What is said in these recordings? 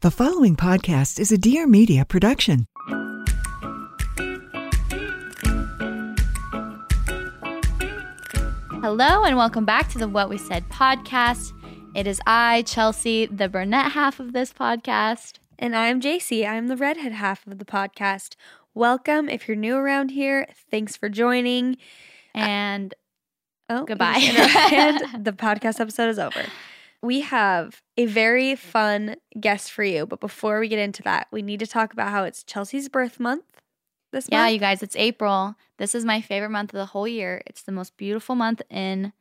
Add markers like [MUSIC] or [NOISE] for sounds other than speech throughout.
The following podcast is a Dear Media production. Hello, and welcome back to the What We Said podcast. It is I, Chelsea, the brunette half of this podcast. And I'm JC. I'm the redhead half of the podcast. Welcome. If you're new around here, thanks for joining. And Oh, Goodbye. and [LAUGHS] the podcast episode is over. We have a very fun guest for you, but before we get into that, we need to talk about how it's Chelsea's birth month this yeah, month. Yeah, you guys, it's April. This is my favorite month of the whole year. It's the most beautiful month in,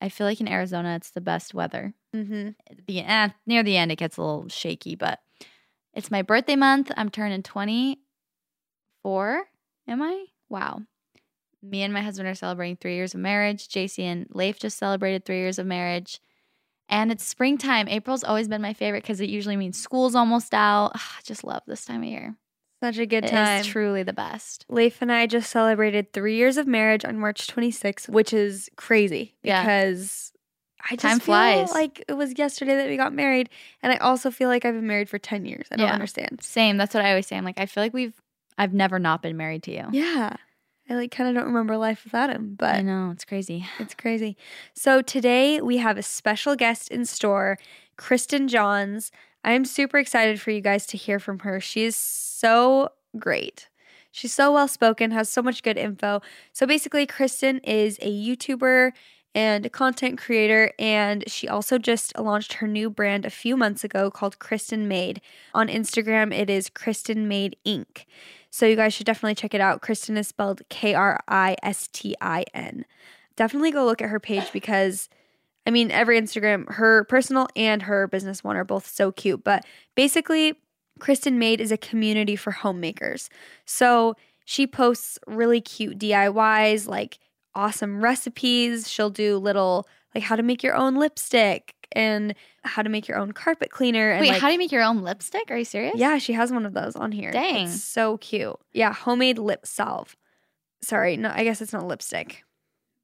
I feel like in Arizona, it's the best weather. mm-hmm. The eh, near the end, it gets a little shaky, but it's my birthday month. I'm turning 24. Am I? Wow. Me and my husband are celebrating three years of marriage. JC and Leif just celebrated three years of marriage. And it's springtime. April's always been my favorite because it usually means school's almost out. [SIGHS] I just love this time of year. Such a good It time. It's truly the best. Leif and I just celebrated three years of marriage on March 26th, which is crazy Yeah. because I just Time feel flies. like it was yesterday that we got married, and I also feel like I've been married for 10 years. I don't Yeah. understand. Same. That's what I always say. I'm like, I feel like we've, I've never not been married to you. Yeah, I like kind of don't remember life without him, but I know. It's crazy. It's crazy. So today we have a special guest in store, Kristin Johns. I am super excited for you guys to hear from her. She is so great. She's so well spoken, has so much good info. So basically, Kristin is a YouTuber and a content creator, and she also just launched her new brand a few months ago called Kristin Made. On Instagram, it is Kristin Made Inc. So you guys should definitely check it out. Kristin is spelled K R I S T I N. Definitely go look at her page because I mean, every Instagram, her personal and her business one are both so cute. But basically, Kristin Made is a community for homemakers. So she posts really cute DIYs, like awesome recipes. She'll do little, like how to make your own lipstick and how to make your own carpet cleaner. And Wait, like, how do you make your own lipstick? Are you serious? yeah, she has one of those on here. Dang. It's so cute. Yeah, homemade lip salve. Sorry, no, I guess it's not lipstick,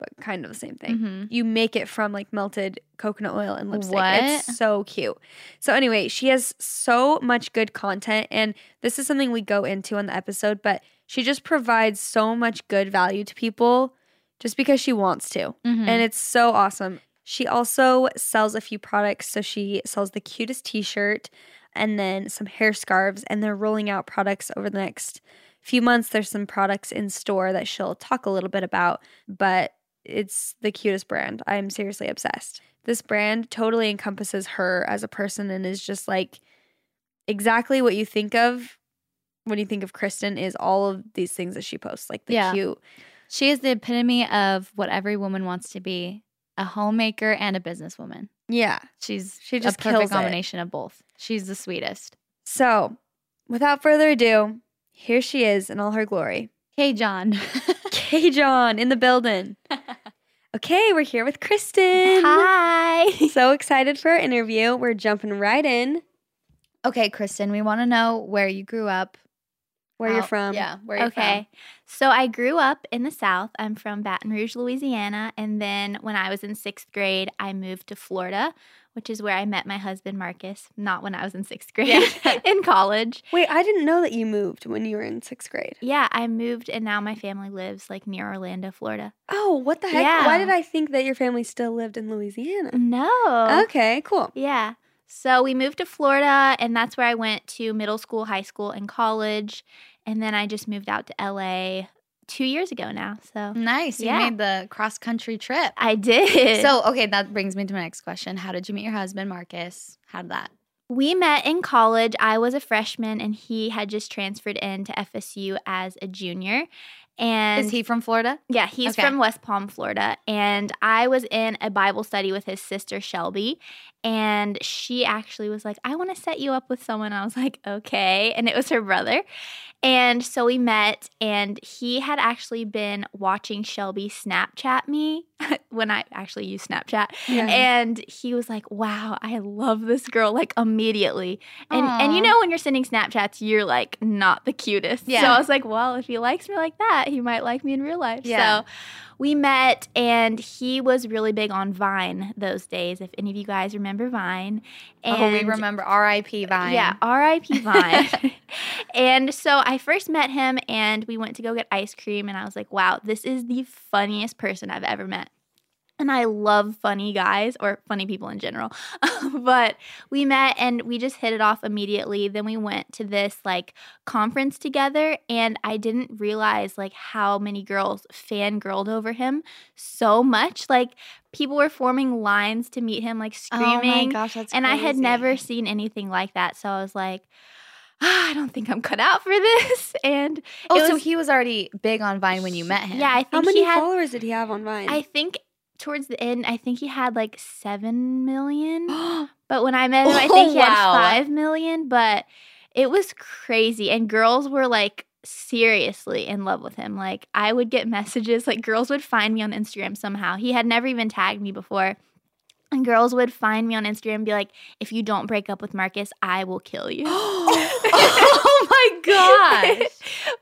but kind of the same thing. hmm You make it from like melted coconut oil and lipstick. What? It's so cute. So anyway, she has so much good content and this is something we go into on the episode, but she just provides so much good value to people just because she wants to. Mhm. And it's so awesome. She also sells a few products. So she sells the cutest t shirt and then some hair scarves, and they're rolling out products over the next few months. There's some products in store that she'll talk a little bit about, but it's the cutest brand. I'm seriously obsessed. This brand totally encompasses her as a person and is just like exactly what you think of when you think of Kristin is all of these things that she posts, like the Yeah. cute. She is the epitome of what every woman wants to be a homemaker and a businesswoman. Yeah. She's She just a perfect it. combination of both. She's the sweetest. So, without further ado, here she is in all her glory. Hey, John. [LAUGHS] Kay John in the building. [LAUGHS] Okay, we're here with Kristin. Hi. [LAUGHS] So excited for our interview. We're jumping right in. Okay, Kristin, we want to know where you grew up. Where you're from? Yeah, where you're Okay. So I grew up in the South. I'm from Baton Rouge, Louisiana. And then when I was in sixth grade, I moved to Florida, which is where I met my husband, Marcus. Not when I was in sixth grade, Yeah. [LAUGHS] in college. Wait, I didn't know that you moved when you were in sixth grade. Yeah, I moved and now my family lives like near Orlando, Florida. Oh, what the heck? Yeah. Why did I think that your family still lived in Louisiana? No. Okay, cool. Yeah. So we moved to Florida, and that's where I went to middle school, high school, and college. And then I just moved out to LA two years ago now. So. Nice. You Yeah. made the cross country trip. I did. So, okay, that brings me to my next question. How did you meet your husband, Marcus? How did that? we met in college. I was a freshman, and he had just transferred into FSU as a junior. And Is he from Florida? Yeah, he's Okay. from West Palm, Florida. And I was in a Bible study with his sister, Shelby. And she actually was like, I want to set you up with someone. I was like, okay. And it was her brother. And so we met, and he had actually been watching Shelby Snapchat me [LAUGHS] when I actually use Snapchat. Yeah. And he was like, wow, I love this girl, like immediately. And and you know when you're sending Snapchats, you're like not the cutest. Yeah. So. I was like, well, if he likes me like that, he might like me in real life. Yeah. So we met and he was really big on Vine those days. If any of you guys remember Vine. And oh, we remember R.I.P. Vine. yeah, R.I.P. [LAUGHS] Vine. and so I first met him and we went to go get ice cream and I was like, wow, this is the funniest person I've ever met. And I love funny guys or funny people in general. [LAUGHS] but we met and we just hit it off immediately. Then we went to this like conference together and I didn't realize like how many girls fangirled over him so much. Like people were forming lines to meet him, like screaming Oh my gosh, that's and I had never seen anything like that. So I was like, "Ah, I don't think I'm cut out for this. [LAUGHS] And Oh, it so he was already big on Vine when you met him. yeah, I think How many he had. followers did he have on Vine? I think towards the end, I think he had like seven million. [GASPS] But when I met him, I Oh, [LAUGHS] think he had five million. But it was crazy, and girls were like seriously in love with him. Like I would get messages, like girls would find me on Instagram somehow. He had never even tagged me before. And girls would find me on Instagram and be like, if you don't break up with Marcus, I will kill you. [GASPS] [LAUGHS] oh my gosh.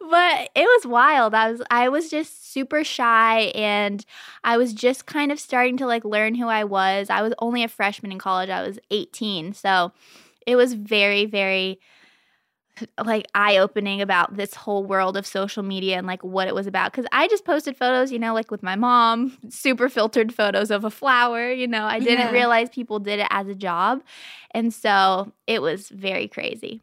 [LAUGHS] but it was wild. I was I was just super shy and I was just kind of starting to like learn who I was. I was only a freshman in college. I was 18. So it was very very like eye opening about this whole world of social media and like what it was about cuz I just posted photos, you know, like with my mom, super filtered photos of a flower, you know. I didn't Yeah. realize people did it as a job. And so it was very crazy.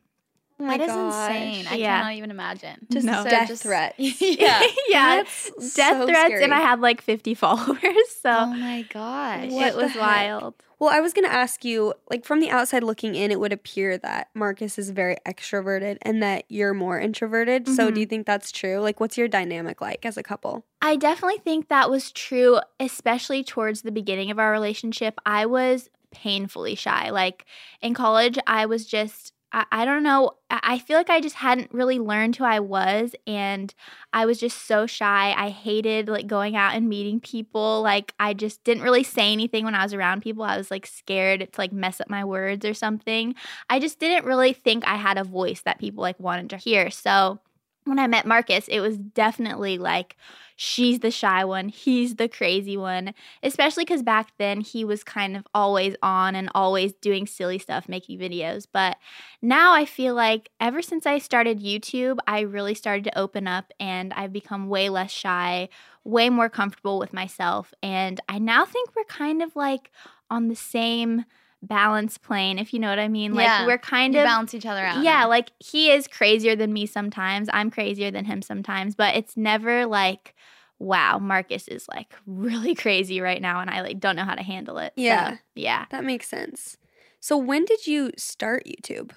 Oh my that is gosh. insane. I Yeah. cannot even imagine. [LAUGHS] Just No. death threats. [LAUGHS] [LAUGHS] yeah. yeah. That's death so threats scary. and I had like 50 followers. So Oh my gosh. What it was heck? wild. Well, I was going to ask you, like from the outside looking in, it would appear that Marcus is very extroverted and that you're more introverted. So, Mhm. do you think that's true? Like, what's your dynamic like as a couple? I definitely think that was true, especially towards the beginning of our relationship. I was painfully shy. Like in college, I was just, I, don't know, I, I feel like I just hadn't really learned who I was. And I was just so shy. I hated like going out and meeting people. Like I just didn't really say anything when I was around people. I was like scared to like mess up my words or something. I just didn't really think I had a voice that people like wanted to hear. So when I met Marcus, it was definitely like she's the shy one, he's the crazy one, especially because back then he was kind of always on and always doing silly stuff, making videos. But now I feel like ever since I started YouTube, I really started to open up and I've become way less shy, way more comfortable with myself. And I now think we're kind of like on the same balance plane, if you know what I mean. Like Yeah. we're kind You of balance each other out. yeah, like he is crazier than me sometimes. I'm crazier than him sometimes, but it's never like, wow, Marcus is like [LAUGHS] really crazy right now and I like don't know how to handle it. So, Yeah. yeah. That makes sense. So, when did you start YouTube?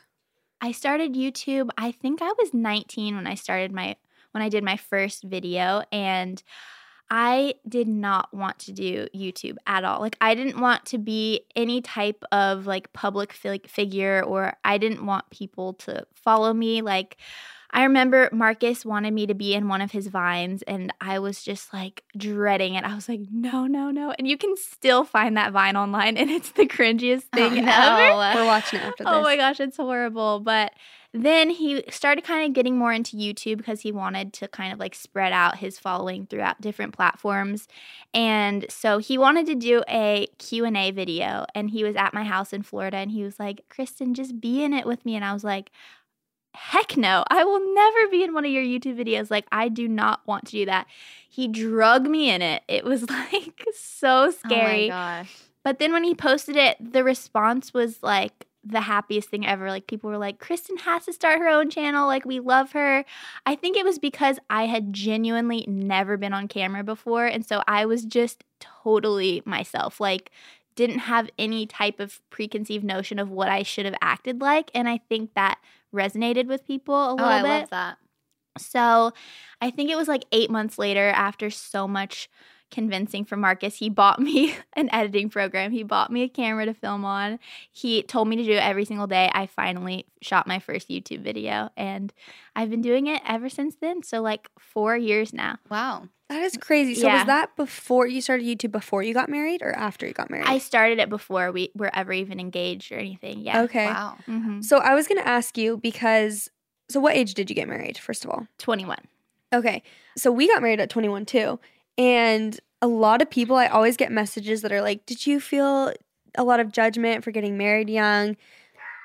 I started YouTube, I think I was 19 when I started my when I did my first video and I did not want to do YouTube at all. Like I didn't want to be any type of like public fi- figure or I didn't want people to follow me like I remember Marcus wanted me to be in one of his vines, and I was just like dreading it. I was like, no, no, no. And you can still find that vine online, and it's the cringiest oh, thing Oh, ever. We're watching it after this. Oh my gosh, it's horrible. But then he started kind of getting more into YouTube because he wanted to kind of like spread out his following throughout different platforms. And so he wanted to do a Q&A video and he was at my house in Florida and he was like, "Kristin, just be in it with me." And I was like, Heck no, I will never be in one of your YouTube videos. Like, I do not want to do that. He drug me in it. It was [LAUGHS] like so scary. Oh my gosh. But then when he posted it, the response was like the happiest thing ever. Like people were like, Kristin has to start her own channel. Like we love her. I think it was because I had genuinely never been on camera before. And so I was just totally myself. Like, didn't have any type of preconceived notion of what I should have acted like. And I think that resonated with people a Oh, little I bit. love that. So I think it was like eight months later, after so much convincing for Marcus, he bought me [LAUGHS] an editing program. He bought me a camera to film on. He told me to do it every single day. I finally shot my first YouTube video and I've been doing it ever since then. So, like four years now. Wow. That is crazy. So Yeah. was that before you started YouTube before you got married or after you got married? I started it before we were ever even engaged or anything. Yeah. Okay. Wow. hmm So I was going to ask you because so what age did you get married first of all? 21. Okay. So we got married at 21 too. And a lot of people I always get messages that are like, "Did you feel a lot of judgment for getting married young?"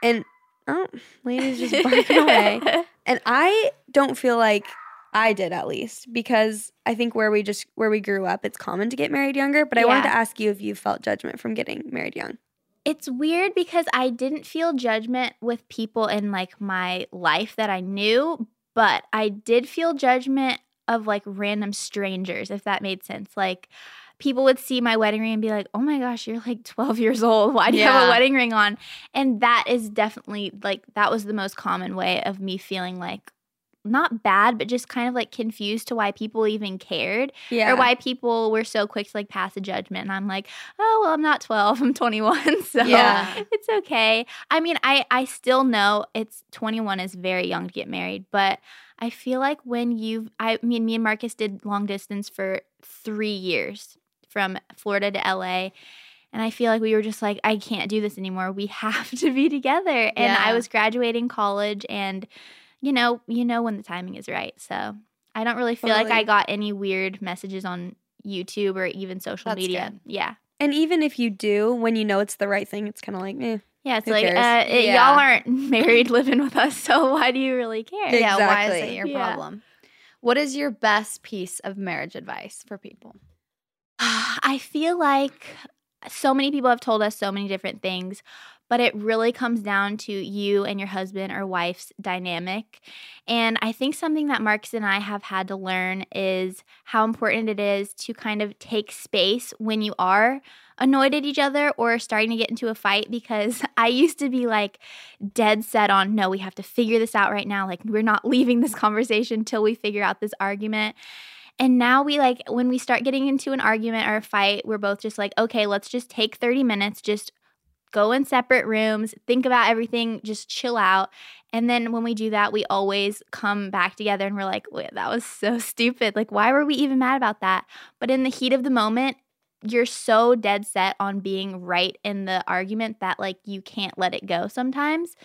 And oh, ladies just barking [LAUGHS] away. And I don't feel like I did at least because I think where we just where we grew up, it's common to get married younger. But I wanted to ask you if you felt judgment from getting married young. It's weird because I didn't feel judgment with people in like my life that I knew, but I did feel judgment of like random strangers, if that made sense. Like people would see my wedding ring and be like, oh my gosh, you're like 12 years old. Why do you have a wedding ring on? And that is definitely like, that was the most common way of me feeling like, not bad, but just kind of like confused to why people even cared Yeah. or why people were so quick to like pass a judgment and i'm like oh well i'm not 12 i'm 21 [LAUGHS] so Yeah. it's okay i mean i i still know it's 21 is very young to get married but i feel like when you've i mean me and marcus did long distance for three years from florida to la and I feel like we were just like, I can't do this anymore. We [LAUGHS] have to be together. And I was graduating college and you know, you know when the timing is right. So I don't really feel like I got any weird messages on YouTube or even social That's media. good. Yeah. And even if you do, when you know it's the right thing, it's kind of like, eh. Yeah, it's like uh, it- Yeah. y'all aren't [LAUGHS] married living with us, so why do you really care? Yeah, why is it your Yeah. problem? What is your best piece of marriage advice for people? [SIGHS] I feel like so many people have told us so many different things, but it really comes down to you and your husband or wife's dynamic. And I think something that Marcus and I have had to learn is how important it is to kind of take space when you are annoyed at each other or starting to get into a fight because [LAUGHS] I used to be like dead set on no, we have to figure this out right now. Like, we're not [LAUGHS] leaving this conversation till we figure out this argument. And now we like when we start getting into an argument or a fight, we're both just like, okay, let's just take 30 minutes, just go in separate rooms, think about everything, just chill out. And then when we do that, we always come back together and we're like, that was so [LAUGHS] stupid. Like, why were we even mad about that? But in the heat of the moment, you're so dead set on being right in the argument that like you can't let it go sometimes.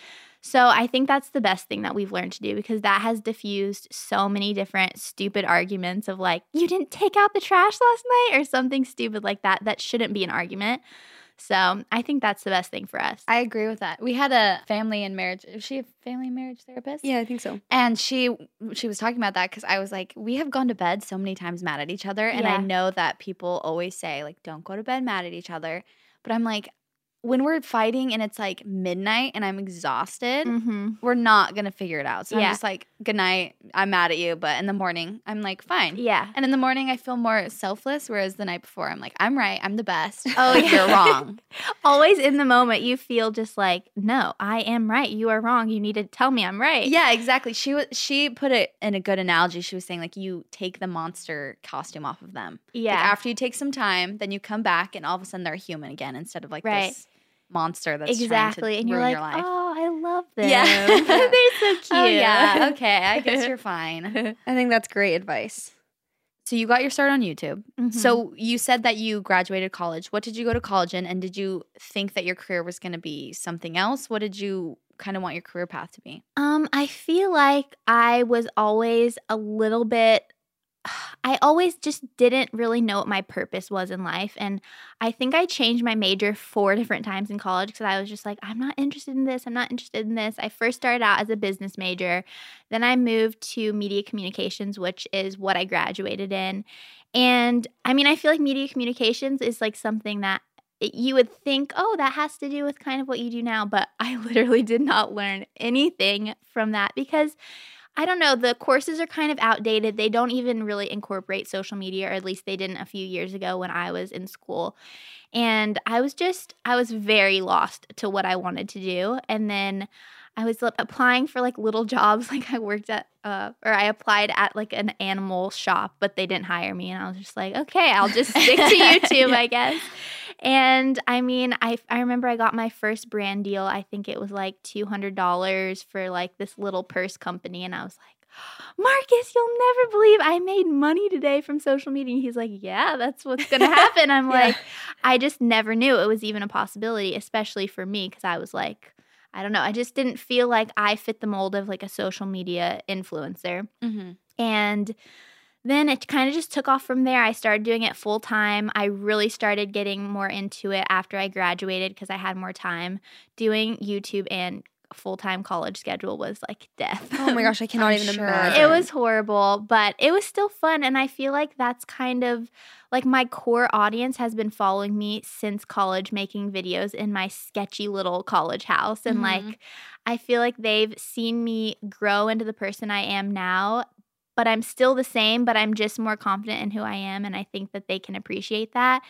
So I think that's the best thing that we've learned to do because that has diffused so many different stupid arguments of like, you didn't take out the trash last night or something stupid like that. That shouldn't be an argument. So I think that's the best thing for us. I agree with that. We had a family and marriage. Is she a family and marriage therapist? Yeah, I think so. And she she was talking about that because I was like, we have gone to bed so many times mad at each other, and I know that people always say like, don't go to bed mad at each other. But I'm like, when we're fighting and it's like midnight and I'm exhausted, mm-hmm. we're not gonna figure it out. So Yeah. I'm just like, good night. I'm mad at you, but in the morning, I'm like, fine. Yeah. And in the morning, I feel more selfless, whereas the night before, I'm like, I'm right. I'm the best. [LAUGHS] Oh, [LAUGHS] yeah. you're wrong. [LAUGHS] Always in the moment, you feel just like, no, I am right. You are wrong. You need to tell me I'm right. Yeah, exactly. She was she put it in a good analogy. She was saying like you take the monster costume off of them. Yeah. Like after you take some time, then you come back and all of a sudden they're human again instead of like Right. this monster that's exactly. And you're like, your life. oh, I love them. [LAUGHS] Yeah. They're [LAUGHS] [LAUGHS] so cute. Oh yeah, okay. I guess you're fine. I think that's great advice. So you got your start on YouTube. Mhm. So you said that you graduated college. What did you go to college in? And did you think that your career was going to be something else? What did you kind of want your career path to be? Um, I feel like I was always a little bit I always just didn't really know what my purpose was in life. And I think I changed my major four different times in college because I was just like, I'm not interested in this. I'm not interested in this. I first started out as a business major. Then I moved to media communications, which is what I graduated in. And I mean, I feel like media communications is like something that you would think, oh, that has to do with kind of what you do now. But [LAUGHS] I literally did not learn anything from that because I don't know, the courses are kind of outdated. They don't even really incorporate social media, or at least they didn't a few years ago when I was in school. And I was just, I was very lost to what I wanted to do. And then I was applying for like little jobs. [LAUGHS] Like I worked at, uh, or I applied at like an animal shop, but they didn't hire me. And I was just like, okay, I'll just stick to [LAUGHS] YouTube, I guess. And I mean, I I remember I got my first brand deal. I think it was like two hundred dollars for like this little purse company, and I was like, [GASPS] Marcus, you'll never believe I made money today from social media. And he's like, Yeah, that's what's gonna [LAUGHS] happen. I'm Yeah. like, I just never knew it was even a possibility, especially for me, because I was like. I don't know. I just didn't feel like I fit the mold of like a social media influencer. Mm-hmm. And then it kind of just took off from there. I started doing it full time. I really started getting more into it after I graduated because I had more time. Doing YouTube and full time college schedule was like death. Oh my gosh, I [LAUGHS] cannot even sure. imagine. It was horrible, but it was still fun. And I feel like that's kind of like my core audience has been following me since college, making videos in my sketchy little college house. And Mhm. like, I feel like they've seen me grow into the person I am now, but I'm still the same, but I'm just more confident in who I am. And I think that they can appreciate that.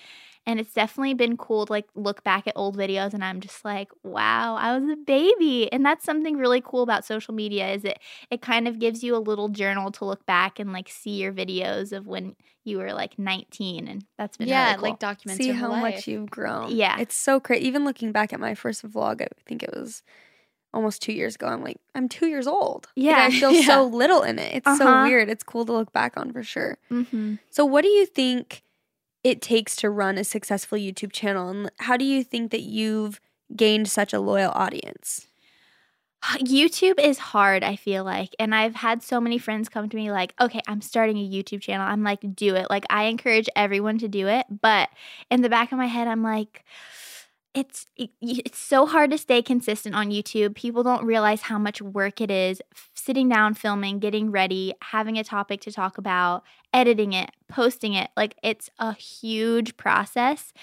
And it's definitely been cool to like look back at old videos and I'm just like, wow, I was a baby. And that's something really cool about social media is it it kind of gives you a little journal to look back and like see your videos of when you were like 19 and that's been Yeah, really cool. like documents See your how whole much you've grown. Yeah. It's so crazy. Even looking back at my first vlog, I think it was almost two years ago. I'm like, I'm two years old. Like, Yeah. I [LAUGHS] feel Yeah. so little in it. It's so Uh-huh. weird. It's cool to look back on for sure. hmm So, what do you think it takes to run a successful YouTube channel? And how do you think that you've gained such a loyal audience? [SIGHS] YouTube is hard, I feel like. And I've had so many friends come to me like, okay, I'm starting a YouTube channel. I'm like, do it. Like, I encourage everyone to do it. But in the back of my head, I'm like, it's it, it's so hard to stay consistent on YouTube. People don't realize how much work it is sitting down, filming, getting ready, having a topic to talk about, editing it, posting it. Like it's a huge process.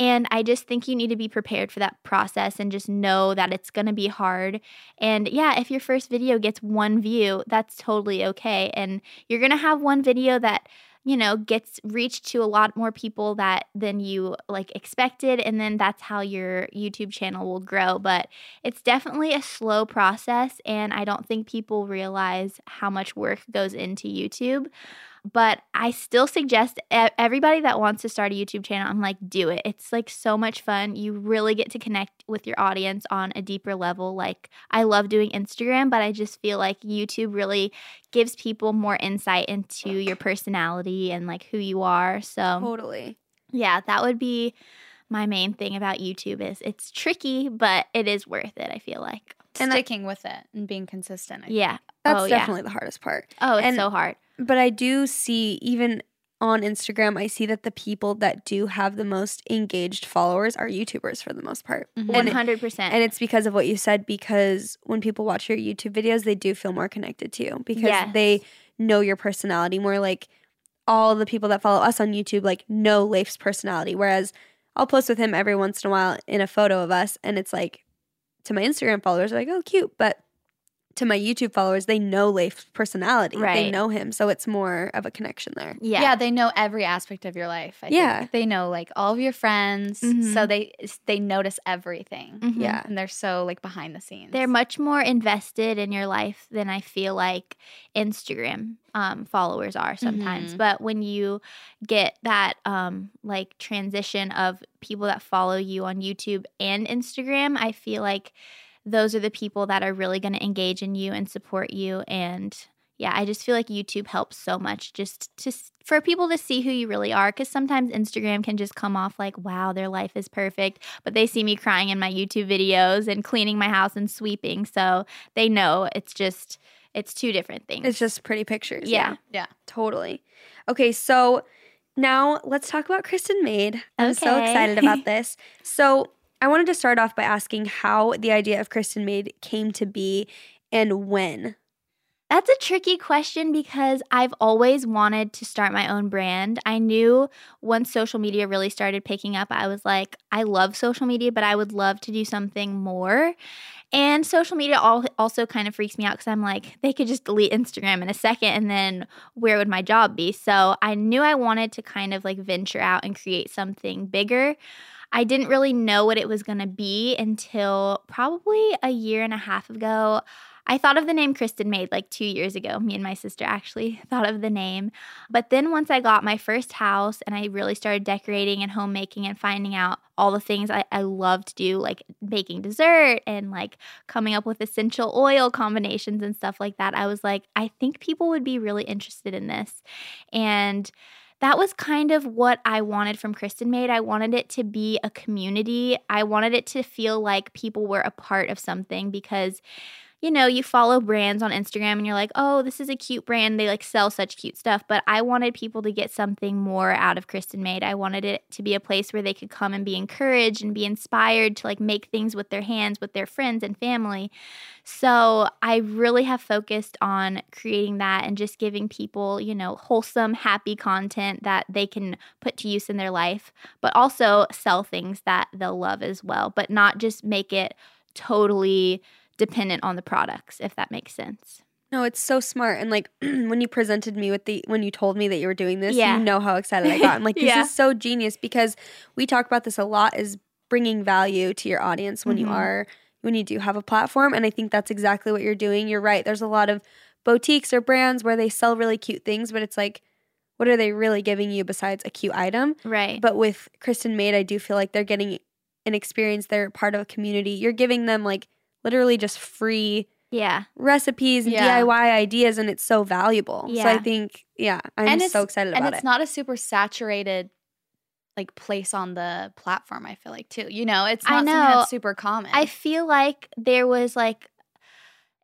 And I just think you need to be prepared for that process and just know that it's going to be hard. And yeah, if your first video gets one view, that's totally okay. And you're going to have one video that you know gets reached to a lot more people that than you like expected and then that's how your YouTube channel will grow but it's definitely a slow process and I don't think people realize how much work goes into YouTube but I still suggest everybody that wants to start a YouTube channel, I'm like, do it. It's like so much fun. You really get to connect with your audience on a deeper level. Like, I love doing Instagram, but I just feel like YouTube really gives people more insight into your personality and like who you are. So, Totally. yeah, that would be my main thing about YouTube is it's tricky, but it is worth it, I feel like. And I- Sticking with it and being consistent. I think. Yeah. That's oh, yeah. definitely the hardest part. Oh, it's and- so hard. But I do see, even on Instagram, I see that the people that do have the most engaged followers are YouTubers for the most part. Mhm. One hundred percent. and it's because of what you said, because when people watch your YouTube videos, they do feel more connected to you because Yes. they know your personality more. Like all the people that follow us on YouTube, like know Leif's personality. Whereas I'll post with him every once in a while in a photo of us, and it's like to my Instagram followers, like, oh, cute. But to my YouTube followers, they know Leif's personality. Right. They know him. So it's more of a connection there. Yeah. Yeah. they know every aspect of your life. I Yeah. think. they know like all of your friends, Mhm. so they they notice everything, Mhm. Yeah. and they're so like behind the scenes. They're much more invested in your life than I feel like Instagram um, followers are sometimes. Mhm. But when you get that um, like transition of people that follow you on YouTube and Instagram, I feel like those are the people that are really going to engage in you and support you. And yeah, I just feel like YouTube helps so much just to for people to see who you really are. Because sometimes Instagram can just come off like, wow, their life is perfect, but they see me crying in my YouTube videos and cleaning my house and sweeping, so they know it's just it's two different things. It's just pretty pictures. Yeah. Yeah. Totally. Okay, so now let's talk about Kristin Made. I'm so excited about this. So I wanted to start off by asking how the idea of Kristin Made came to be and when. That's a tricky question because I've always wanted to start my own brand. I knew once social media really started picking up, I was like, I love social media, but I would love to do something more. And social media al- also kind of freaks me out because I'm like, they could just delete Instagram in a second and then where would my job be? So I knew I wanted to kind of like venture out and create something bigger. I didn't really know what it was going to be until probably a year and a half ago. I thought of the name Kristin Made like two years ago. Me and my sister actually [LAUGHS] thought of the name. But then once I got my first house and I really started decorating and homemaking and finding out all the things I, I love to do, like baking dessert and like coming up with essential oil combinations and stuff like that, I was like, I think people would be really interested in this. And that was kind of what I wanted from Kristin Made. I wanted it to be a community. I wanted it to feel like people were a part of something because you know, you follow brands on Instagram and you're like, oh, this is a cute brand. They like sell such cute stuff. But I wanted people to get something more out of Kristin Made. I wanted it to be a place where they could come and be encouraged and be inspired to like make things with their hands, with their friends and family. So I really have focused on creating that and just giving people, you know, wholesome, happy content that they can put to use in their life, but also sell things that they'll love as well, but not just make it totally dependent on the products, if that makes sense. No, it's so smart. And like [CLEARS THROAT] when you presented me with the when you told me that you were doing this, Yeah. you know how excited I got. I'm like, [LAUGHS] this Yeah. is so genius because we talk about this a lot is bringing value to your audience when you Mhm. are when you do have a platform. And I think that's exactly what you're doing. You're right. There's a lot of boutiques or brands where they sell really cute things, but it's like, what are they really giving you besides a cute item? Right. But with Kristin Made, I do feel like they're getting an experience. They're part of a community. You're giving them like literally just free yeah. recipes and Yeah. DIY ideas, and it's so valuable. So I think, yeah, I'm And so excited and about it's it. not a super saturated like place on the platform. I feel like too. You know, it's not I something know. that's super common. I feel like there was like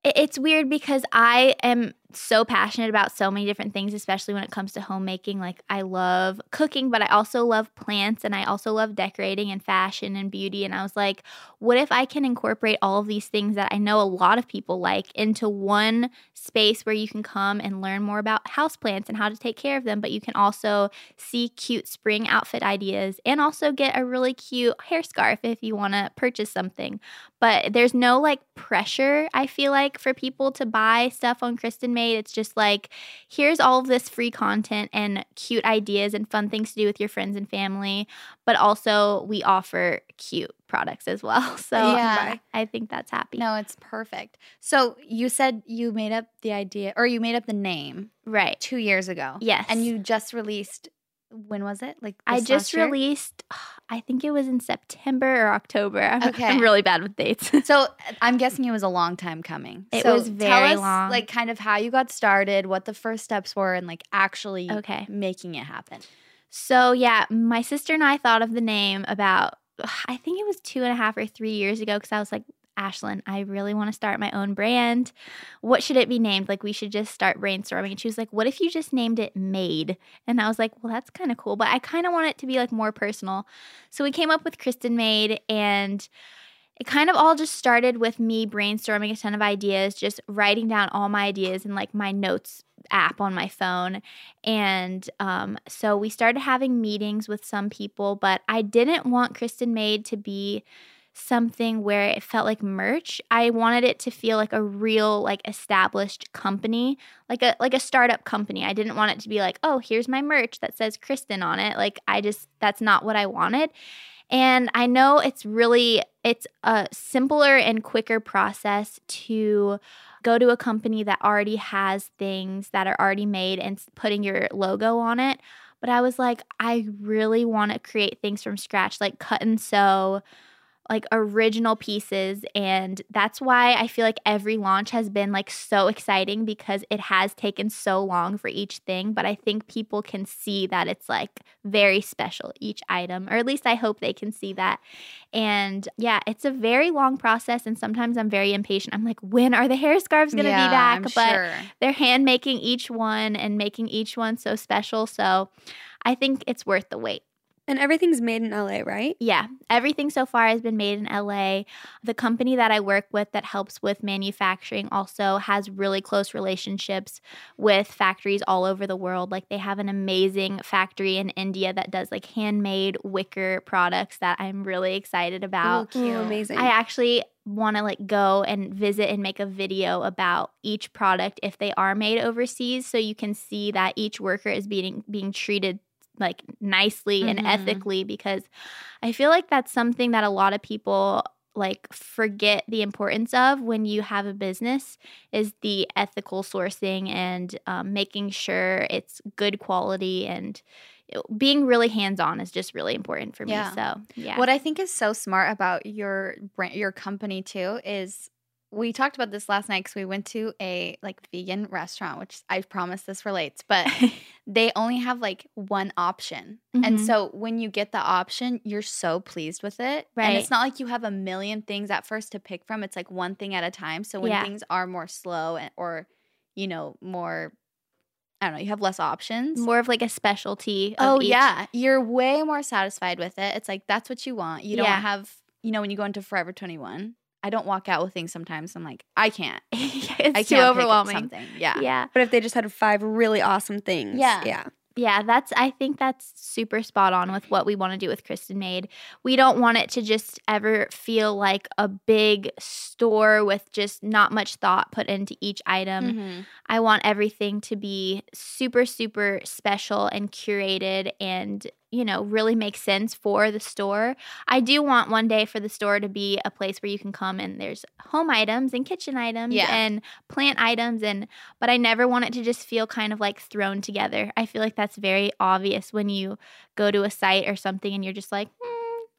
it's weird because I am so passionate about so many different things, especially when it comes to homemaking. Like I love cooking, but I also love plants and I also love decorating and fashion and beauty. And I was like, what if I can incorporate all of these things that I know a lot of people like into one space where you can come and learn more about houseplants and how to take care of them, but you can also see cute spring outfit ideas and also get a really cute hair scarf if you want to purchase something but there's no like pressure i feel like for people to buy stuff on kristin made it's just like here's all of this free content and cute ideas and fun things to do with your friends and family but also we offer cute products as well [LAUGHS] so Yeah. i think that's happy no, it's perfect. So you said you made up the idea, or you made up the name right two years ago. Yes. and you just released. When was it? Like I just released, [SIGHS] I think it was in September or October. I'm, [LAUGHS] Okay. I'm really bad with dates. [LAUGHS] So I'm guessing it was a long time coming. It So was tell very us, long. Like kind of how you got started, what the first steps were, and like actually Okay. making it happen. So yeah, my sister and I thought of the name about [SIGHS] I think it was two and a half or three years ago because I was like, Ashlyn, I really want to start my own brand. What should it be named? Like we should just start brainstorming. And she was like, What if you just named it Made? And I was like, Well, that's kind of cool, but I kind of want it to be like more personal. So we came up with Kristin Made and it kind of all just started with me brainstorming a ton of ideas, just writing down all my ideas in like my notes app on my phone. And um, so we started having meetings with some people, but I didn't want Kristin Made to be something where it felt like merch. I wanted it to feel like a real like established company, like a like a startup company. I didn't want it to be like, "Oh, here's my merch that says Kristin on it." Like I just that's not what I wanted. And I know it's really it's a simpler and quicker process to go to a company that already has things that are already made and putting your logo on it. But I was like, I really want to create things from scratch, like cut and sew, like original pieces and that's why I feel like every launch has been like so exciting because it has taken so long for each thing but I think people can see that it's like very special each item or at least I hope they can see that. And yeah it's a very long process and sometimes I'm very impatient. I'm like when are the hair scarves going to Yeah, be back? I'm but sure. they're hand making each one and making each one so special so I think it's worth the wait And everything's made in LA, right? yeah, everything so far has been made in LA. The company that I work with that helps with manufacturing also has really close relationships with factories all over the world. Like they have an amazing factory in India that does like handmade wicker products that I'm really excited about. Ooh, amazing. I actually want to like go and visit and make a video about each product if they are made overseas so you can see that each worker is being being treated like nicely and Mhm. ethically because I feel like that's something that a lot of people like forget the importance of when you have a business is the ethical sourcing and um, making sure it's good quality and being really hands on is just really important for me. Yeah. So yeah, What I think is so smart about your brand, your company too, is we talked about this last night because we went to a like vegan restaurant, which I promise this relates, but [LAUGHS] they only have like one option, and Mhm. so when you get the option, you're so pleased with it, Right. And it's not like you have a million things at first to pick from. It's like one thing at a time. So when Yeah. things are more slow and or you know more. I don't know. You have less options. more of like a specialty. Of Oh each. yeah, you're way more satisfied with it. It's like that's what you want. You don't have, you know, when you go into Forever 21. I don't walk out with things sometimes. I'm like, I can't. [LAUGHS] it's I too can't pick up overwhelming. something. Yeah. Yeah. but if they just had five really awesome things, Yeah. yeah. Yeah, that's I think that's super spot on with what we want to do with Kristin Made. We don't want it to just ever feel like a big store with just not much thought put into each item. Mhm. I want everything to be super super special and curated and you know really make sense for the store. I do want one day for the store to be a place where you can come and there's home items and kitchen items Yeah. and plant items and but I never want it to just feel kind of like thrown together. I feel like that's very obvious when you go to a site or something and you're just like, hmm,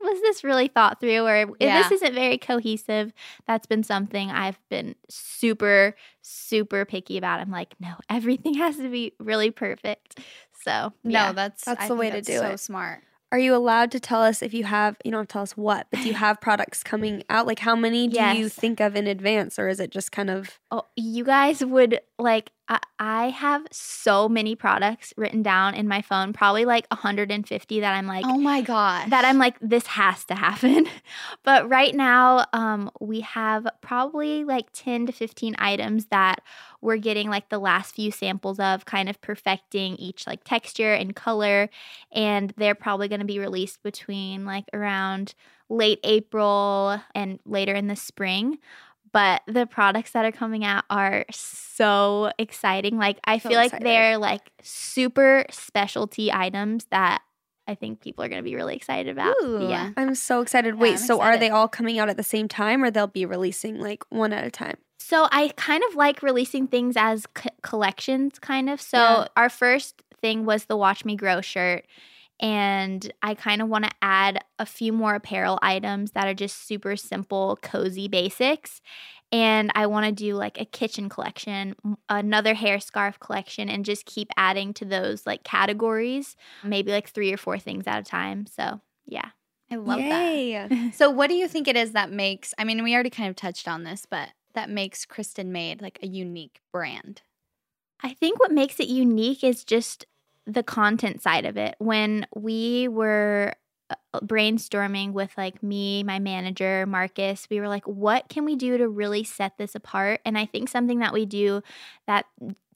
was this really thought through or if Yeah. this isn't very cohesive? That's been something I've been super, super picky about. I'm like, no, everything [LAUGHS] has to be really perfect. So, No, yeah. that's That's I the think way to do so it. So smart. Are you allowed to tell us if you have, you don't have to tell us what, but do you [SIGHS] have products coming out? Like how many do you think of in advance or is it just kind of Oh, you guys would like. I, I have so many products written down in my phone, probably like 150 that I'm like, oh my God. that I'm like, this has to happen. [LAUGHS] but right now, um, we have probably like 10 to 15 items that we're getting like the last few samples of, kind of perfecting each like texture and color. And they're probably going to be released between like around late April and later in the spring. But the products that are coming out are so exciting. Like, I So feel like they're like super specialty items that I think people are going to be really excited about. Ooh. Yeah. I'm so excited. Wait, so are they all coming out at the same time or they'll be releasing like one at a time? So I kind of like releasing things as c- collections, kind of. So Yeah. our first thing was the Watch Me Grow shirt. And I kind of want to add a few more apparel items that are just super simple, cozy basics. And I want to do like a kitchen collection, another hair scarf collection, and just keep adding to those like categories, maybe like three or four things at a time. So, yeah. I love that. [LAUGHS] So what do you think it is that makes I mean, we already kind of touched on this, but that makes Kristin Made like a unique brand. I think what makes it unique is just the content side of it. When we were uh, brainstorming with like me, my manager, Marcus, we were like, what can we do to really set this apart? And I think something that we do that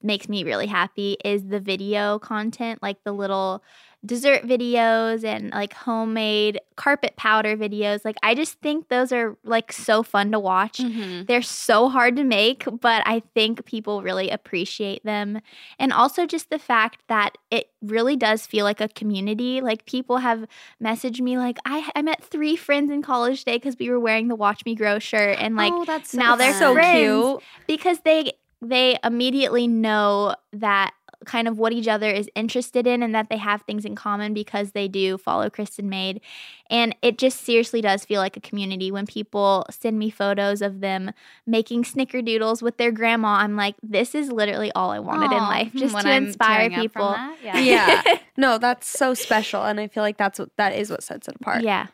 makes me really happy is the video content, like the little dessert videos and like homemade carpet powder videos. Like I just think those are like so fun to watch. Mm-hmm. They're so hard to make, but I think people really appreciate them. And also just the fact that it really does feel like a community. Like people have messaged me like I I met three friends in college today because we were wearing the Watch Me Grow shirt and like oh, that's so now they're so friends cute. because they they immediately know that kind of what each other is interested in and that they have things in common because they do follow Kristin Made. And it just seriously does feel like a community when people send me photos of them making snickerdoodles with their grandma. I'm like, this is literally all I wanted in life, just to I'm inspire tearing up from people. that, Yeah. [LAUGHS] Yeah. [LAUGHS] no, that's so special. And I feel like that's what that is what sets it apart. Yeah.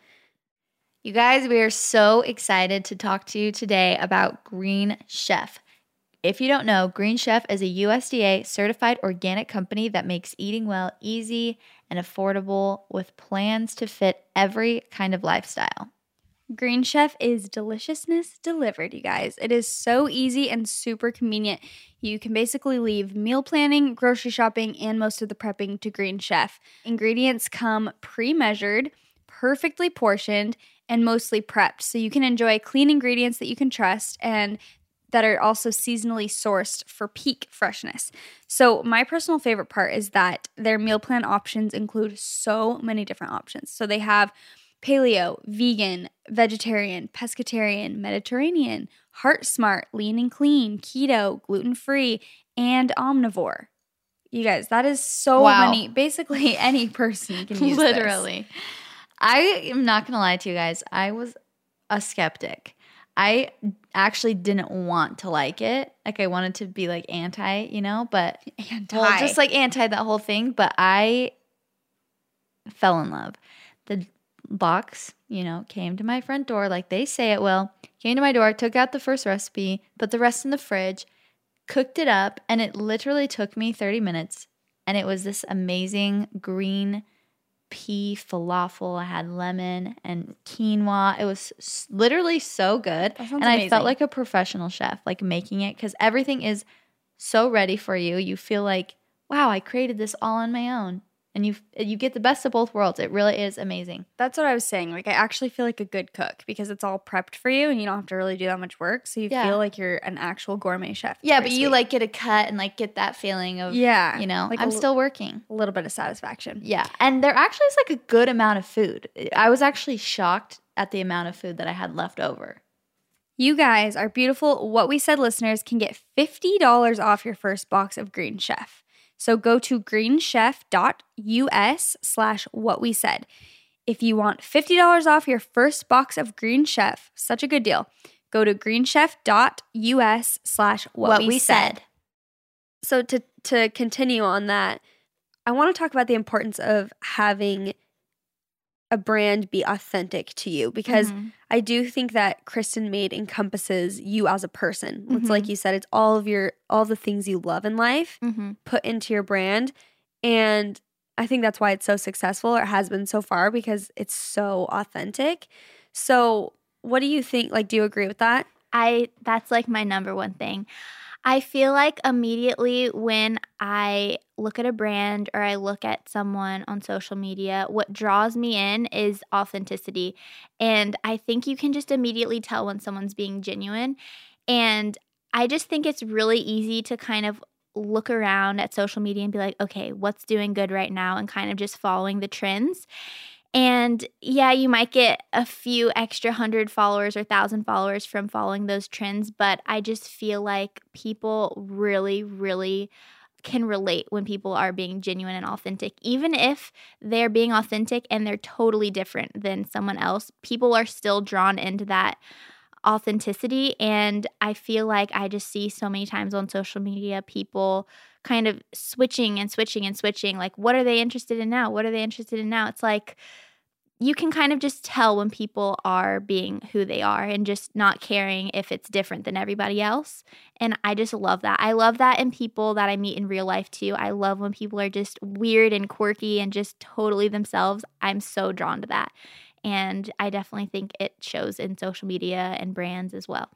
You guys, we are so excited to talk to you today about Green Chef. If you don't know, Green Chef is a USDA certified organic company that makes eating well easy and affordable with plans to fit every kind of lifestyle. Green Chef is deliciousness delivered, you guys. It is so easy and super convenient. You can basically leave meal planning, grocery shopping, and most of the prepping to Green Chef. Ingredients come pre measured, perfectly portioned, and mostly prepped. So you can enjoy clean ingredients that you can trust and that are also seasonally sourced for peak freshness. So, my personal favorite part is that their meal plan options include so many different options. So, they have paleo, vegan, vegetarian, pescatarian, Mediterranean, heart smart, lean and clean, keto, gluten free, and omnivore. You guys, that is so Wow. many. Basically, [LAUGHS] any person can use this. Literally. I am not going to lie to you guys. I was a skeptic. I actually didn't want to like it. Like I wanted to be like anti, you know, but Anti. well, just like anti that whole thing, but I fell in love. The box, you know, came to my front door like they say it will. Came to my door, took out the first recipe, put the rest in the fridge, cooked it up, and it literally took me 30 minutes. And it was this amazing green pea falafel. I had lemon and quinoa. It was s- literally so good. And I amazing. felt like a professional chef, like making it because everything is so ready for you. You feel like, wow, I created this all on my own. And you you get the best of both worlds. It really is amazing. That's what I was saying. Like, I actually feel like a good cook because it's all prepped for you and you don't have to really do that much work. So you Yeah. feel like you're an actual gourmet chef. Yeah, but you like get a cut and like get that feeling of yeah, you know, like I'm still working. a little bit of satisfaction. Yeah. And there actually is like a good amount of food. I was actually shocked at the amount of food that I had left over. You guys, are beautiful What We Said listeners, can get $50 off your first box of Green Chef. So go to greenchef.us slash what we said. If you want $50 off your first box of Green Chef, such a good deal, go to greenchef.us slash what, we, said. So to to continue on that, I want to talk about the importance of having a brand be authentic to you because Mhm. I do think that Kristin Made encompasses you as a person. It's Mhm. like you said, it's all of your all the things you love in life Mhm. put into your brand. And I think that's why it's so successful or has been so far because it's so authentic. So what do you think? Like, do you agree with that? I that's like my number one thing. I feel like immediately when I look at a brand or I look at someone on social media, what draws me in is authenticity. And I think you can just immediately tell when someone's being genuine. And I just think it's really easy to kind of look around at social media and be like, okay, what's doing good right now? And kind of just following the trends. And yeah, you might get a few extra hundred followers or thousand followers from following those trends, but I just feel like people really, really can relate when people are being genuine and authentic. Even if they're being authentic and they're totally different than someone else, people are still drawn into that authenticity. And I feel like I just see so many times on social media people kind of switching and switching and switching. Like, what are they interested in now? What are they interested in now? It's like, you can kind of just tell when people are being who they are and just not caring if it's different than everybody else. And I just love that. I love that in people that I meet in real life too. I love when people are just weird and quirky and just totally themselves. I'm so drawn to that. And I definitely think it shows in social media and brands as well.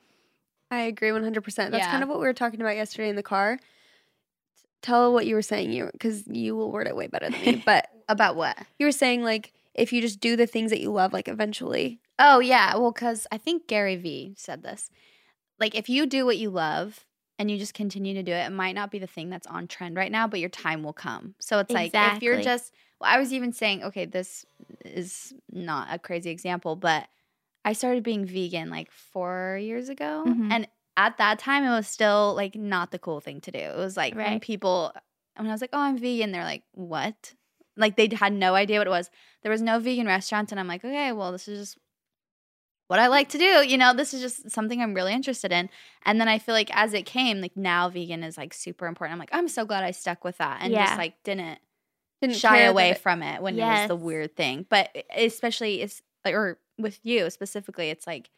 I agree 100%. That's Yeah. kind of what we were talking about yesterday in the car. tell what you were saying. You because you will word it way better than me. [LAUGHS] But About what? you were saying like if you just do the things that you love, like eventually. Oh yeah, well, because I think Gary Vee said this. Like, if you do what you love and you just continue to do it, it might not be the thing that's on trend right now, but your time will come. So it's like if you're just. I was even saying, okay, this is not a crazy example, but I started being vegan like four years ago, Mhm. and at that time, it was still like not the cool thing to do. It was like when people, when I was like, oh, I'm vegan, they're like, what? Like they had no idea what it was. There was no vegan restaurants, and I'm like, okay, well, this is just what I like to do. You know, this is just something I'm really interested in. And then I feel like as it came, like now vegan is like super important. I'm like, I'm so glad I stuck with that and Yeah. just like didn't, Didn't shy away it- from it when it was the weird thing. But especially it's like, or with you specifically, it's like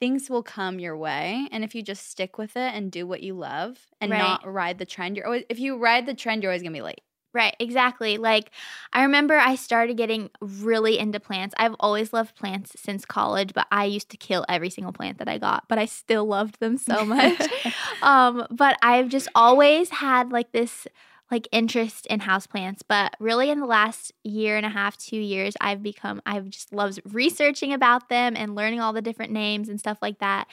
things will come your way. And if you just stick with it and do what you love and Right. not ride the trend, you're always, if you ride the trend, you're always gonna be late. Right, exactly. Like I remember I started getting really into plants. I've always loved plants since college, but I used to kill every single plant that I got, but I still loved them so much. [LAUGHS] um, but I've just always had like this like interest in houseplants, but really in the last year and a half, 2 years, I've become I've just loved researching about them and learning all the different names and stuff like that.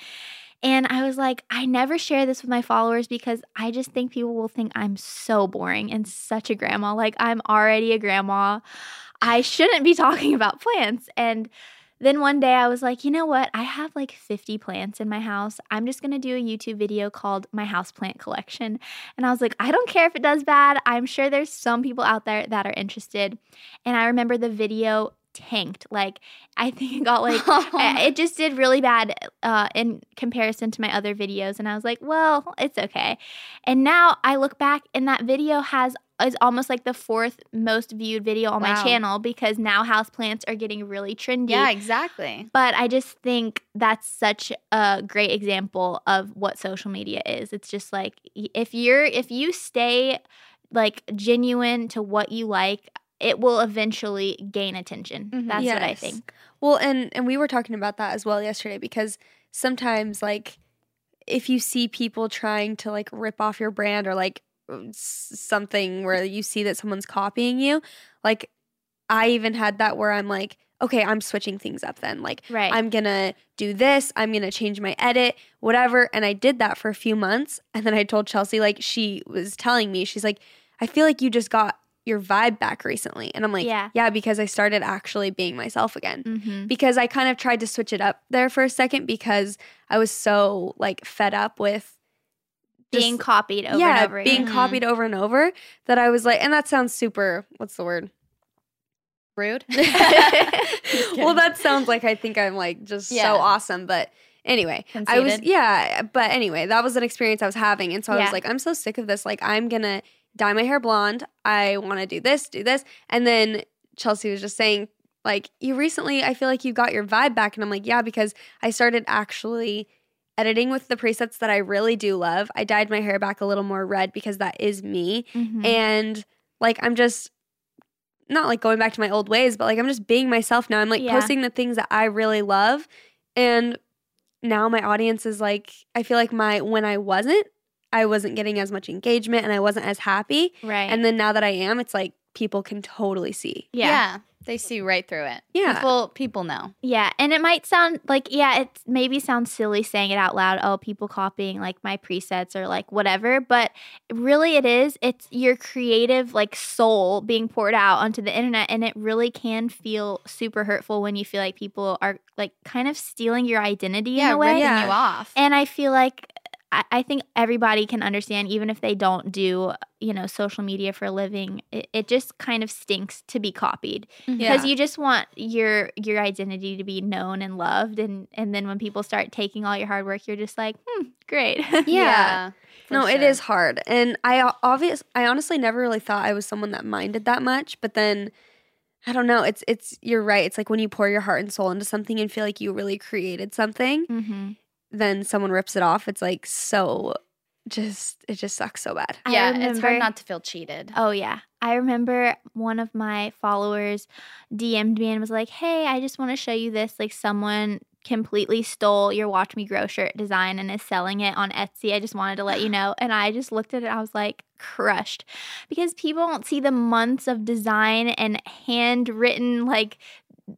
And I was like, I never share this with my followers because I just think people will think I'm so boring and such a grandma. Like, I'm already a grandma. I shouldn't be [LAUGHS] talking about plants. And then one day I was like, you know what? I have like 50 plants in my house. I'm just going to do a YouTube video called My House Plant Collection. And I was like, I don't care if it does bad. I'm sure there's some people out there that are interested. And I remember the video tanked. Like, I think it got like, [LAUGHS] it just did really bad uh, in comparison to my other videos. And I was like, well, it's okay. And now I look back and that video has is almost like the fourth most viewed video on my channel because now houseplants are getting really trendy. yeah, exactly. But I just think that's such a great example of what social media is. It's just like if you're if you stay like genuine to what you like, it will eventually gain attention. Mhm. That's what I think. Well, and and we were talking about that as well yesterday because sometimes like if you see people trying to like rip off your brand or like s- something where you see that someone's copying you, like I even had that where I'm like, okay, I'm switching things up then. Like Right. I'm gonna do this, I'm gonna change my edit, whatever. And I did that for a few months. And then I told Chelsea, like, she was telling me, she's like, I feel like you just got your vibe back recently. And I'm like, Yeah. yeah, because I started actually being myself again. mm-hmm. Because I kind of tried to switch it up there for a second because I was so like fed up with being just- copied over yeah, and over being again. Copied over and over that I was like, and that sounds super, what's the word? Rude. [LAUGHS] [LAUGHS] well, that sounds like I think I'm like just Yeah. so awesome. But anyway, I was, yeah. But anyway, that was an experience I was having. And so I Yeah. was like, I'm so sick of this. Like, I'm going to dye my hair blonde. I want to do this, do this. And then Chelsea was just saying, like, you recently, I feel like you got your vibe back. And I'm like, yeah, because I started actually editing with the presets that I really do love. I dyed my hair back a little more red because that is me Mhm. and like I'm just not like going back to my old ways, but like I'm just being myself now. I'm like Yeah. posting the things that I really love, and now my audience is like I feel like my when I wasn't, I wasn't getting as much engagement and I wasn't as happy, right. and then now that I am, it's like people can totally see. yeah. They see right through it. Yeah. People people know. Yeah, and it might sound like yeah, it maybe sounds silly saying it out loud. Oh, people copying like my presets or like whatever, but really it is. It's your creative like soul being poured out onto the internet, and it really can feel super hurtful when you feel like people are like kind of stealing your identity Yeah, in a way. ripping Yeah. you off. And I feel like I, I think everybody can understand, even if they don't do, you know, social media for a living. It, it just kind of stinks to be copied because you just want your your identity to be known and loved, and and then when people start taking all your hard work, you're just like, hmm, great. [LAUGHS] Yeah. for no, it sure. is hard, and I obvious I honestly never really thought I was someone that minded that much, but then. I don't know. It's it's you're right. It's like when you pour your heart and soul into something and feel like you really created something, hmm then someone rips it off. It's like so just it just sucks so bad. I Yeah, it's hard not to feel cheated. Oh yeah. I remember one of my followers DM'd me and was like, "Hey, I just want to show you this. Like someone completely stole your Watch Me Grow shirt design and is selling it on Etsy. I just wanted to let you [GASPS] know. And I just looked at it, I was like, crushed because people don't see the months of design and handwritten, like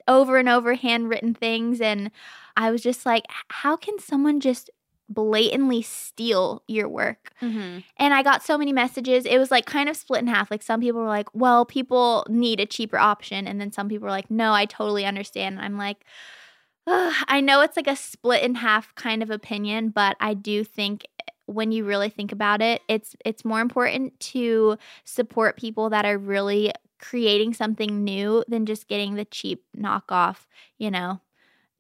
over and over handwritten things. And I was just like, how can someone just blatantly steal your work. Mm-hmm. And I got so many messages. It was like kind of split in half. Like some people were like, well, people need a cheaper option. And then some people were like, no, I totally understand. And I'm like, Ugh, I know it's like a split in half kind of opinion, but I do think when you really think about it, it's it's more important to support people that are really creating something new than just getting the cheap knockoff, you know,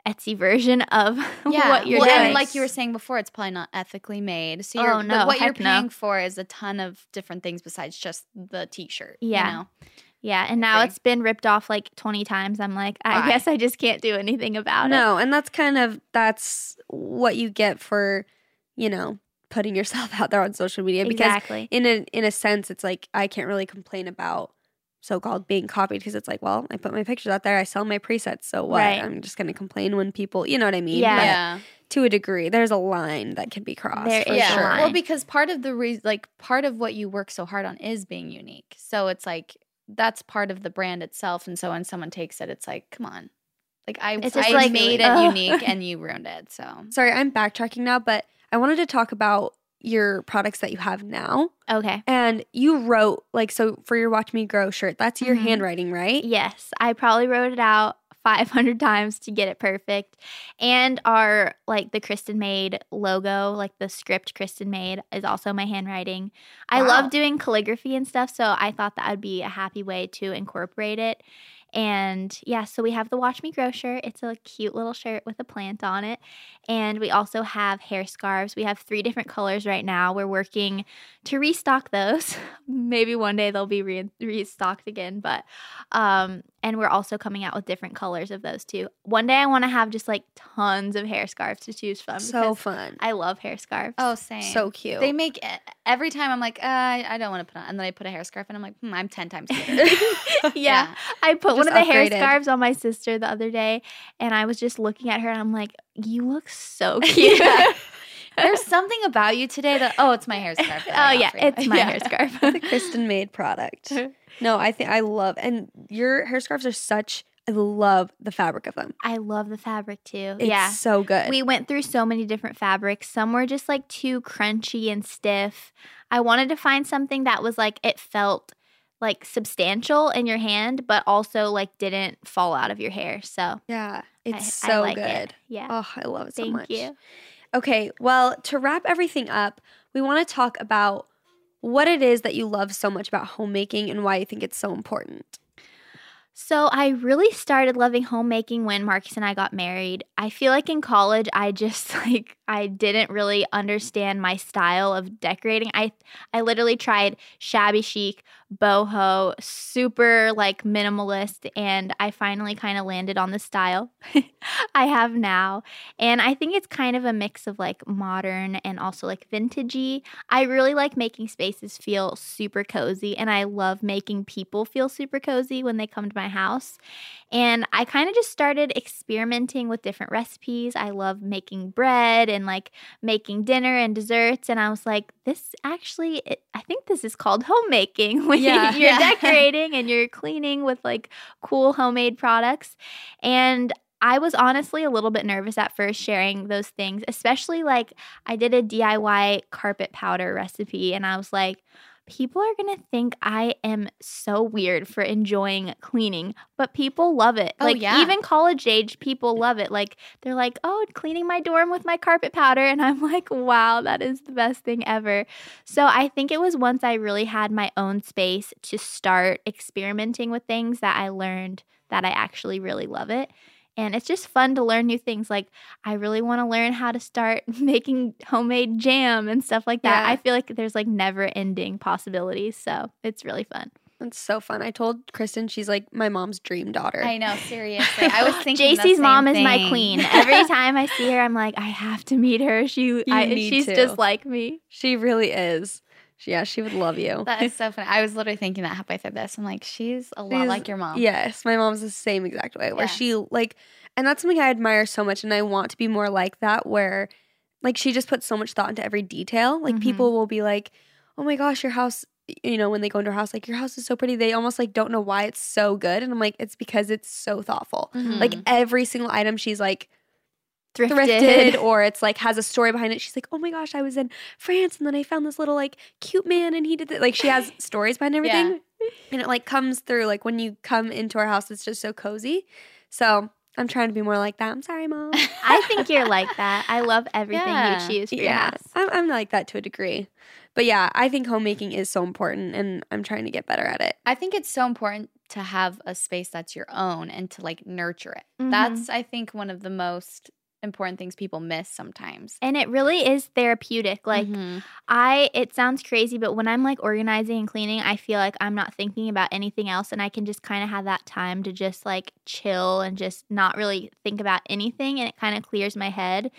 Etsy version of [LAUGHS] Yeah, what you're well, doing. and like you were saying before, it's probably not ethically made. So oh, you're, Oh, but no, what you're heck no. paying for is a ton of different things besides just the T-shirt. you Yeah. know? Yeah, and now agree. it's been ripped off like 20 times. I'm like, I Why? guess I just can't do anything about it. No, and that's kind of that's what you get for, you know, putting yourself [LAUGHS] out there on social media because Exactly. in a in a sense it's like I can't really complain about so-called being copied because it's like, well, I put my pictures out there, I sell my presets, so what? Right. I'm just going to complain when people, you know what I mean? Yeah. But yeah. to a degree, there's a line that can be crossed. There for is a yeah. sure. line. Well, because part of the reason, like part of what you work so hard on is being unique. So it's like that's part of the brand itself. And so when someone takes it, it's like, come on, like I, It's just I like, made it ugh. [LAUGHS] Oh. unique and you ruined it. So Sorry, I'm backtracking now, but I wanted to talk about your products that you have now. Okay. And you wrote like so for your Watch Me Grow shirt, that's your Mhm. handwriting, right? Yes, I probably wrote it out 500 [LAUGHS] times to get it perfect. And our like the Kristin made logo, like the script Kristin made is also my handwriting. I love doing calligraphy and stuff, so I thought that would be a happy way to incorporate it. And yeah, so we have the Watch Me Grow shirt. It's a cute little shirt with a plant on it. And we also have hair scarves. We have three different colors right now. We're working to restock those. [LAUGHS] Maybe one day they'll be re- restocked again, but um and we're also coming out with different colors of those too. One day I want to have just like tons of hair scarves to choose from So fun. I love hair scarves. oh, same. So cute. They make it every time. I'm like, uh, I I don't want to put on, and then I put a hair scarf, and I'm like, hmm, I'm ten times [LAUGHS] cuter. [LAUGHS] yeah. I put one of the hair scarves on my sister the other day and I was just looking at her and I'm like, "You look so [LAUGHS] cute." Yeah. There's something about you today that oh, it's my hair scarf. [LAUGHS] oh yeah, it's my [LAUGHS] Yeah. hair scarf. the [LAUGHS] Kristin made product. No, I think I love and your hair scarves are such I love the fabric of them. I love the fabric too. It's yeah. so good. We went through so many different fabrics. Some were just like too crunchy and stiff. I wanted to find something that was like it felt like substantial in your hand, but also like didn't fall out of your hair. So yeah, it's I- I so like good. it. Yeah. Oh, I love it so Thank much. you. Okay, well, to wrap everything up, we want to talk about what it is that you love so much about homemaking and why you think it's so important. So I really started loving homemaking when Marcus and I got married. I feel like in college I just [LAUGHS] like I didn't really understand my style of decorating. I I literally tried shabby chic, boho, super like minimalist and I finally kind of landed on the style [LAUGHS] I have now. And I think it's kind of a mix of like modern and also like vintagey. I really like making spaces feel super cozy and I love making people feel super cozy when they come to my house. And I kind of just started experimenting with different recipes. I love making bread and like making dinner and desserts and I was like this actually it, I think this is called homemaking [LAUGHS] when Yeah. you're Yeah. [LAUGHS] decorating and you're cleaning with like cool homemade products. And I was honestly a little bit nervous at first sharing those things, especially like I did a DIY carpet powder recipe and I was like, people are going to think I am so weird for enjoying cleaning, but people love it. Oh, like yeah. even college age people love it. Like they're like, "Oh, cleaning my dorm with my carpet powder." And I'm like, "Wow, that is the best thing ever." So I think it was once I really had my own space to start experimenting with things that I learned that I actually really love it. And it's just fun to learn new things. Like, I really want to learn how to start [LAUGHS] making homemade jam and stuff like that. Yeah. I feel like there's like never ending possibilities. So it's really fun. It's so fun. I told Kristin she's like my mom's dream daughter. I know, seriously. I was [LAUGHS] thinking the JC's same mom is my queen. Every time I see her, I'm like, I have to meet her. She, [LAUGHS] I, need she's to. just like me. She really is. Yeah, she would love you. That is [LAUGHS] so funny. I was literally thinking that halfway through this. I'm like, she's a lot She's- like your mom. Yes, my mom's the same exact way where Yeah. she like and that's something I admire so much and I want to be more like that where like she just puts so much thought into every detail. Like Mhm. people will be like, "Oh my gosh, your house you know, when they go into her house, like your house is so pretty. They almost like don't know why it's so good. And I'm like, it's because it's so thoughtful. Mhm. Like every single item she's like Thrifted. thrifted or it's like has a story behind it. She's like, oh my gosh, I was in France and then I found this little like cute man and he did it. Like she has [LAUGHS] stories behind everything. And it like comes through. Like when you come into our house, it's just so cozy. So I'm trying to be more like that. I'm sorry, mom. [LAUGHS] I think you're like that. I love everything Yeah. you choose yeah. I'm, I'm like that to a degree. But yeah, I think homemaking is so important and I'm trying to get better at it. I think it's so important to have a space that's your own and to like nurture it. Mhm. That's I think one of the most important things people miss sometimes. And it really is therapeutic. Like Mhm. I it sounds crazy, but when I'm like organizing and cleaning, I feel like I'm not thinking about anything else and I can just kind of have that time to just like chill and just not really think about anything and it kind of clears my head.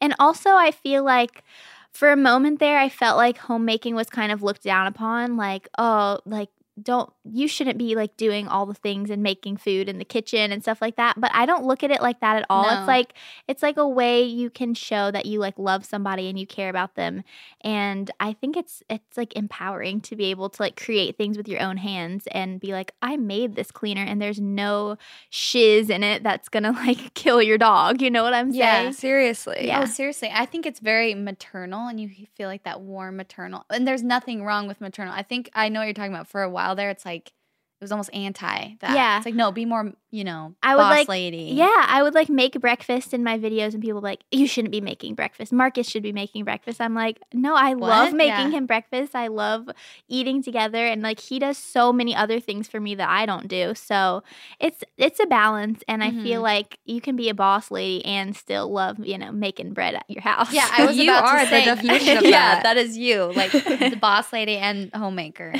And also I feel like for a moment there I felt like homemaking was kind of looked down upon like oh like don't you shouldn't be like doing all the things and making food in the kitchen and stuff like that but i don't look at it like that at all No. it's like it's like a way you can show that you like love somebody and you care about them and i think it's it's like empowering to be able to like create things with your own hands and be like i made this cleaner and there's no shiz in it that's gonna [LAUGHS] like kill your dog you know what i'm Yeah. saying Seriously. Oh, yeah. Oh, seriously. I think it's very maternal and you feel like that warm maternal. And there's nothing wrong with maternal. I think I know what you're talking about. For a while there, it's like it was almost anti that. Yeah. It's like, no, be more, you know, I would boss like- lady. Yeah, I would like make breakfast in my videos, and people like, "You shouldn't be making breakfast. Marcus should be making breakfast." I'm like, "No, I love making Yeah. him breakfast. I love eating together, and like he does so many other things for me that I don't do. So it's it's a balance, and I feel Mhm. like you can be a boss lady and still love you know making bread at your house. Yeah, I was [LAUGHS] You about are to the definition of [LAUGHS] yeah, that. that is you, like the [LAUGHS] boss lady and homemaker,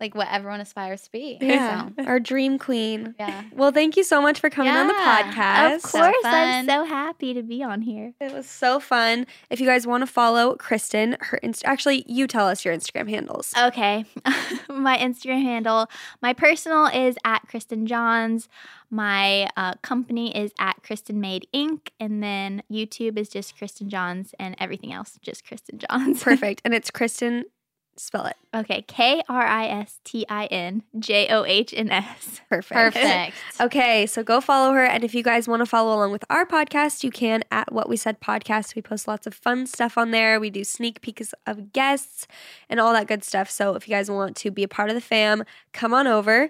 like what everyone aspires to be. Yeah. So, Our dream queen. yeah. Well, thank you so much for coming on the podcast. of course, I'm so happy to be on here. It was so fun. If you guys want to follow Kristin, her inst- actually, you tell us your Instagram handles. Okay. [LAUGHS] my Instagram handle, my personal is at Kristin Johns. My uh, company is at Kristin Made Inc. And then YouTube is just Kristin Johns and everything else just Kristin Johns. [LAUGHS] Perfect. And it's Kristin, spell it. okay. K R I S T I N J O H N S. Perfect. Perfect. [LAUGHS] Okay, so go follow her. And if you guys want to follow along with our podcast, you can at What We Said Podcast. We post lots of fun stuff on there. We do sneak peeks of guests and all that good stuff. So if you guys want to be a part of the fam, come on over.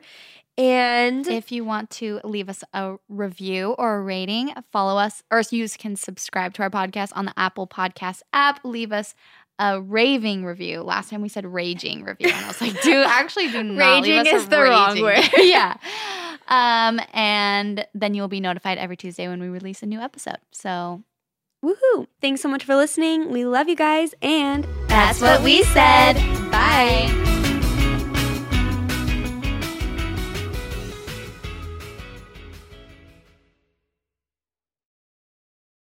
And If you want to leave us a review or a rating, follow us, or you can subscribe to our podcast on the Apple Podcast app. Leave us a raving review. Last time we said raging review, and I was like, do [LAUGHS] actually do not Raging is the wrong word. [LAUGHS] yeah. Um, and then you will be notified every Tuesday when we release a new episode. So woohoo! Thanks so much for listening. We love you guys. And That's what we said. bye.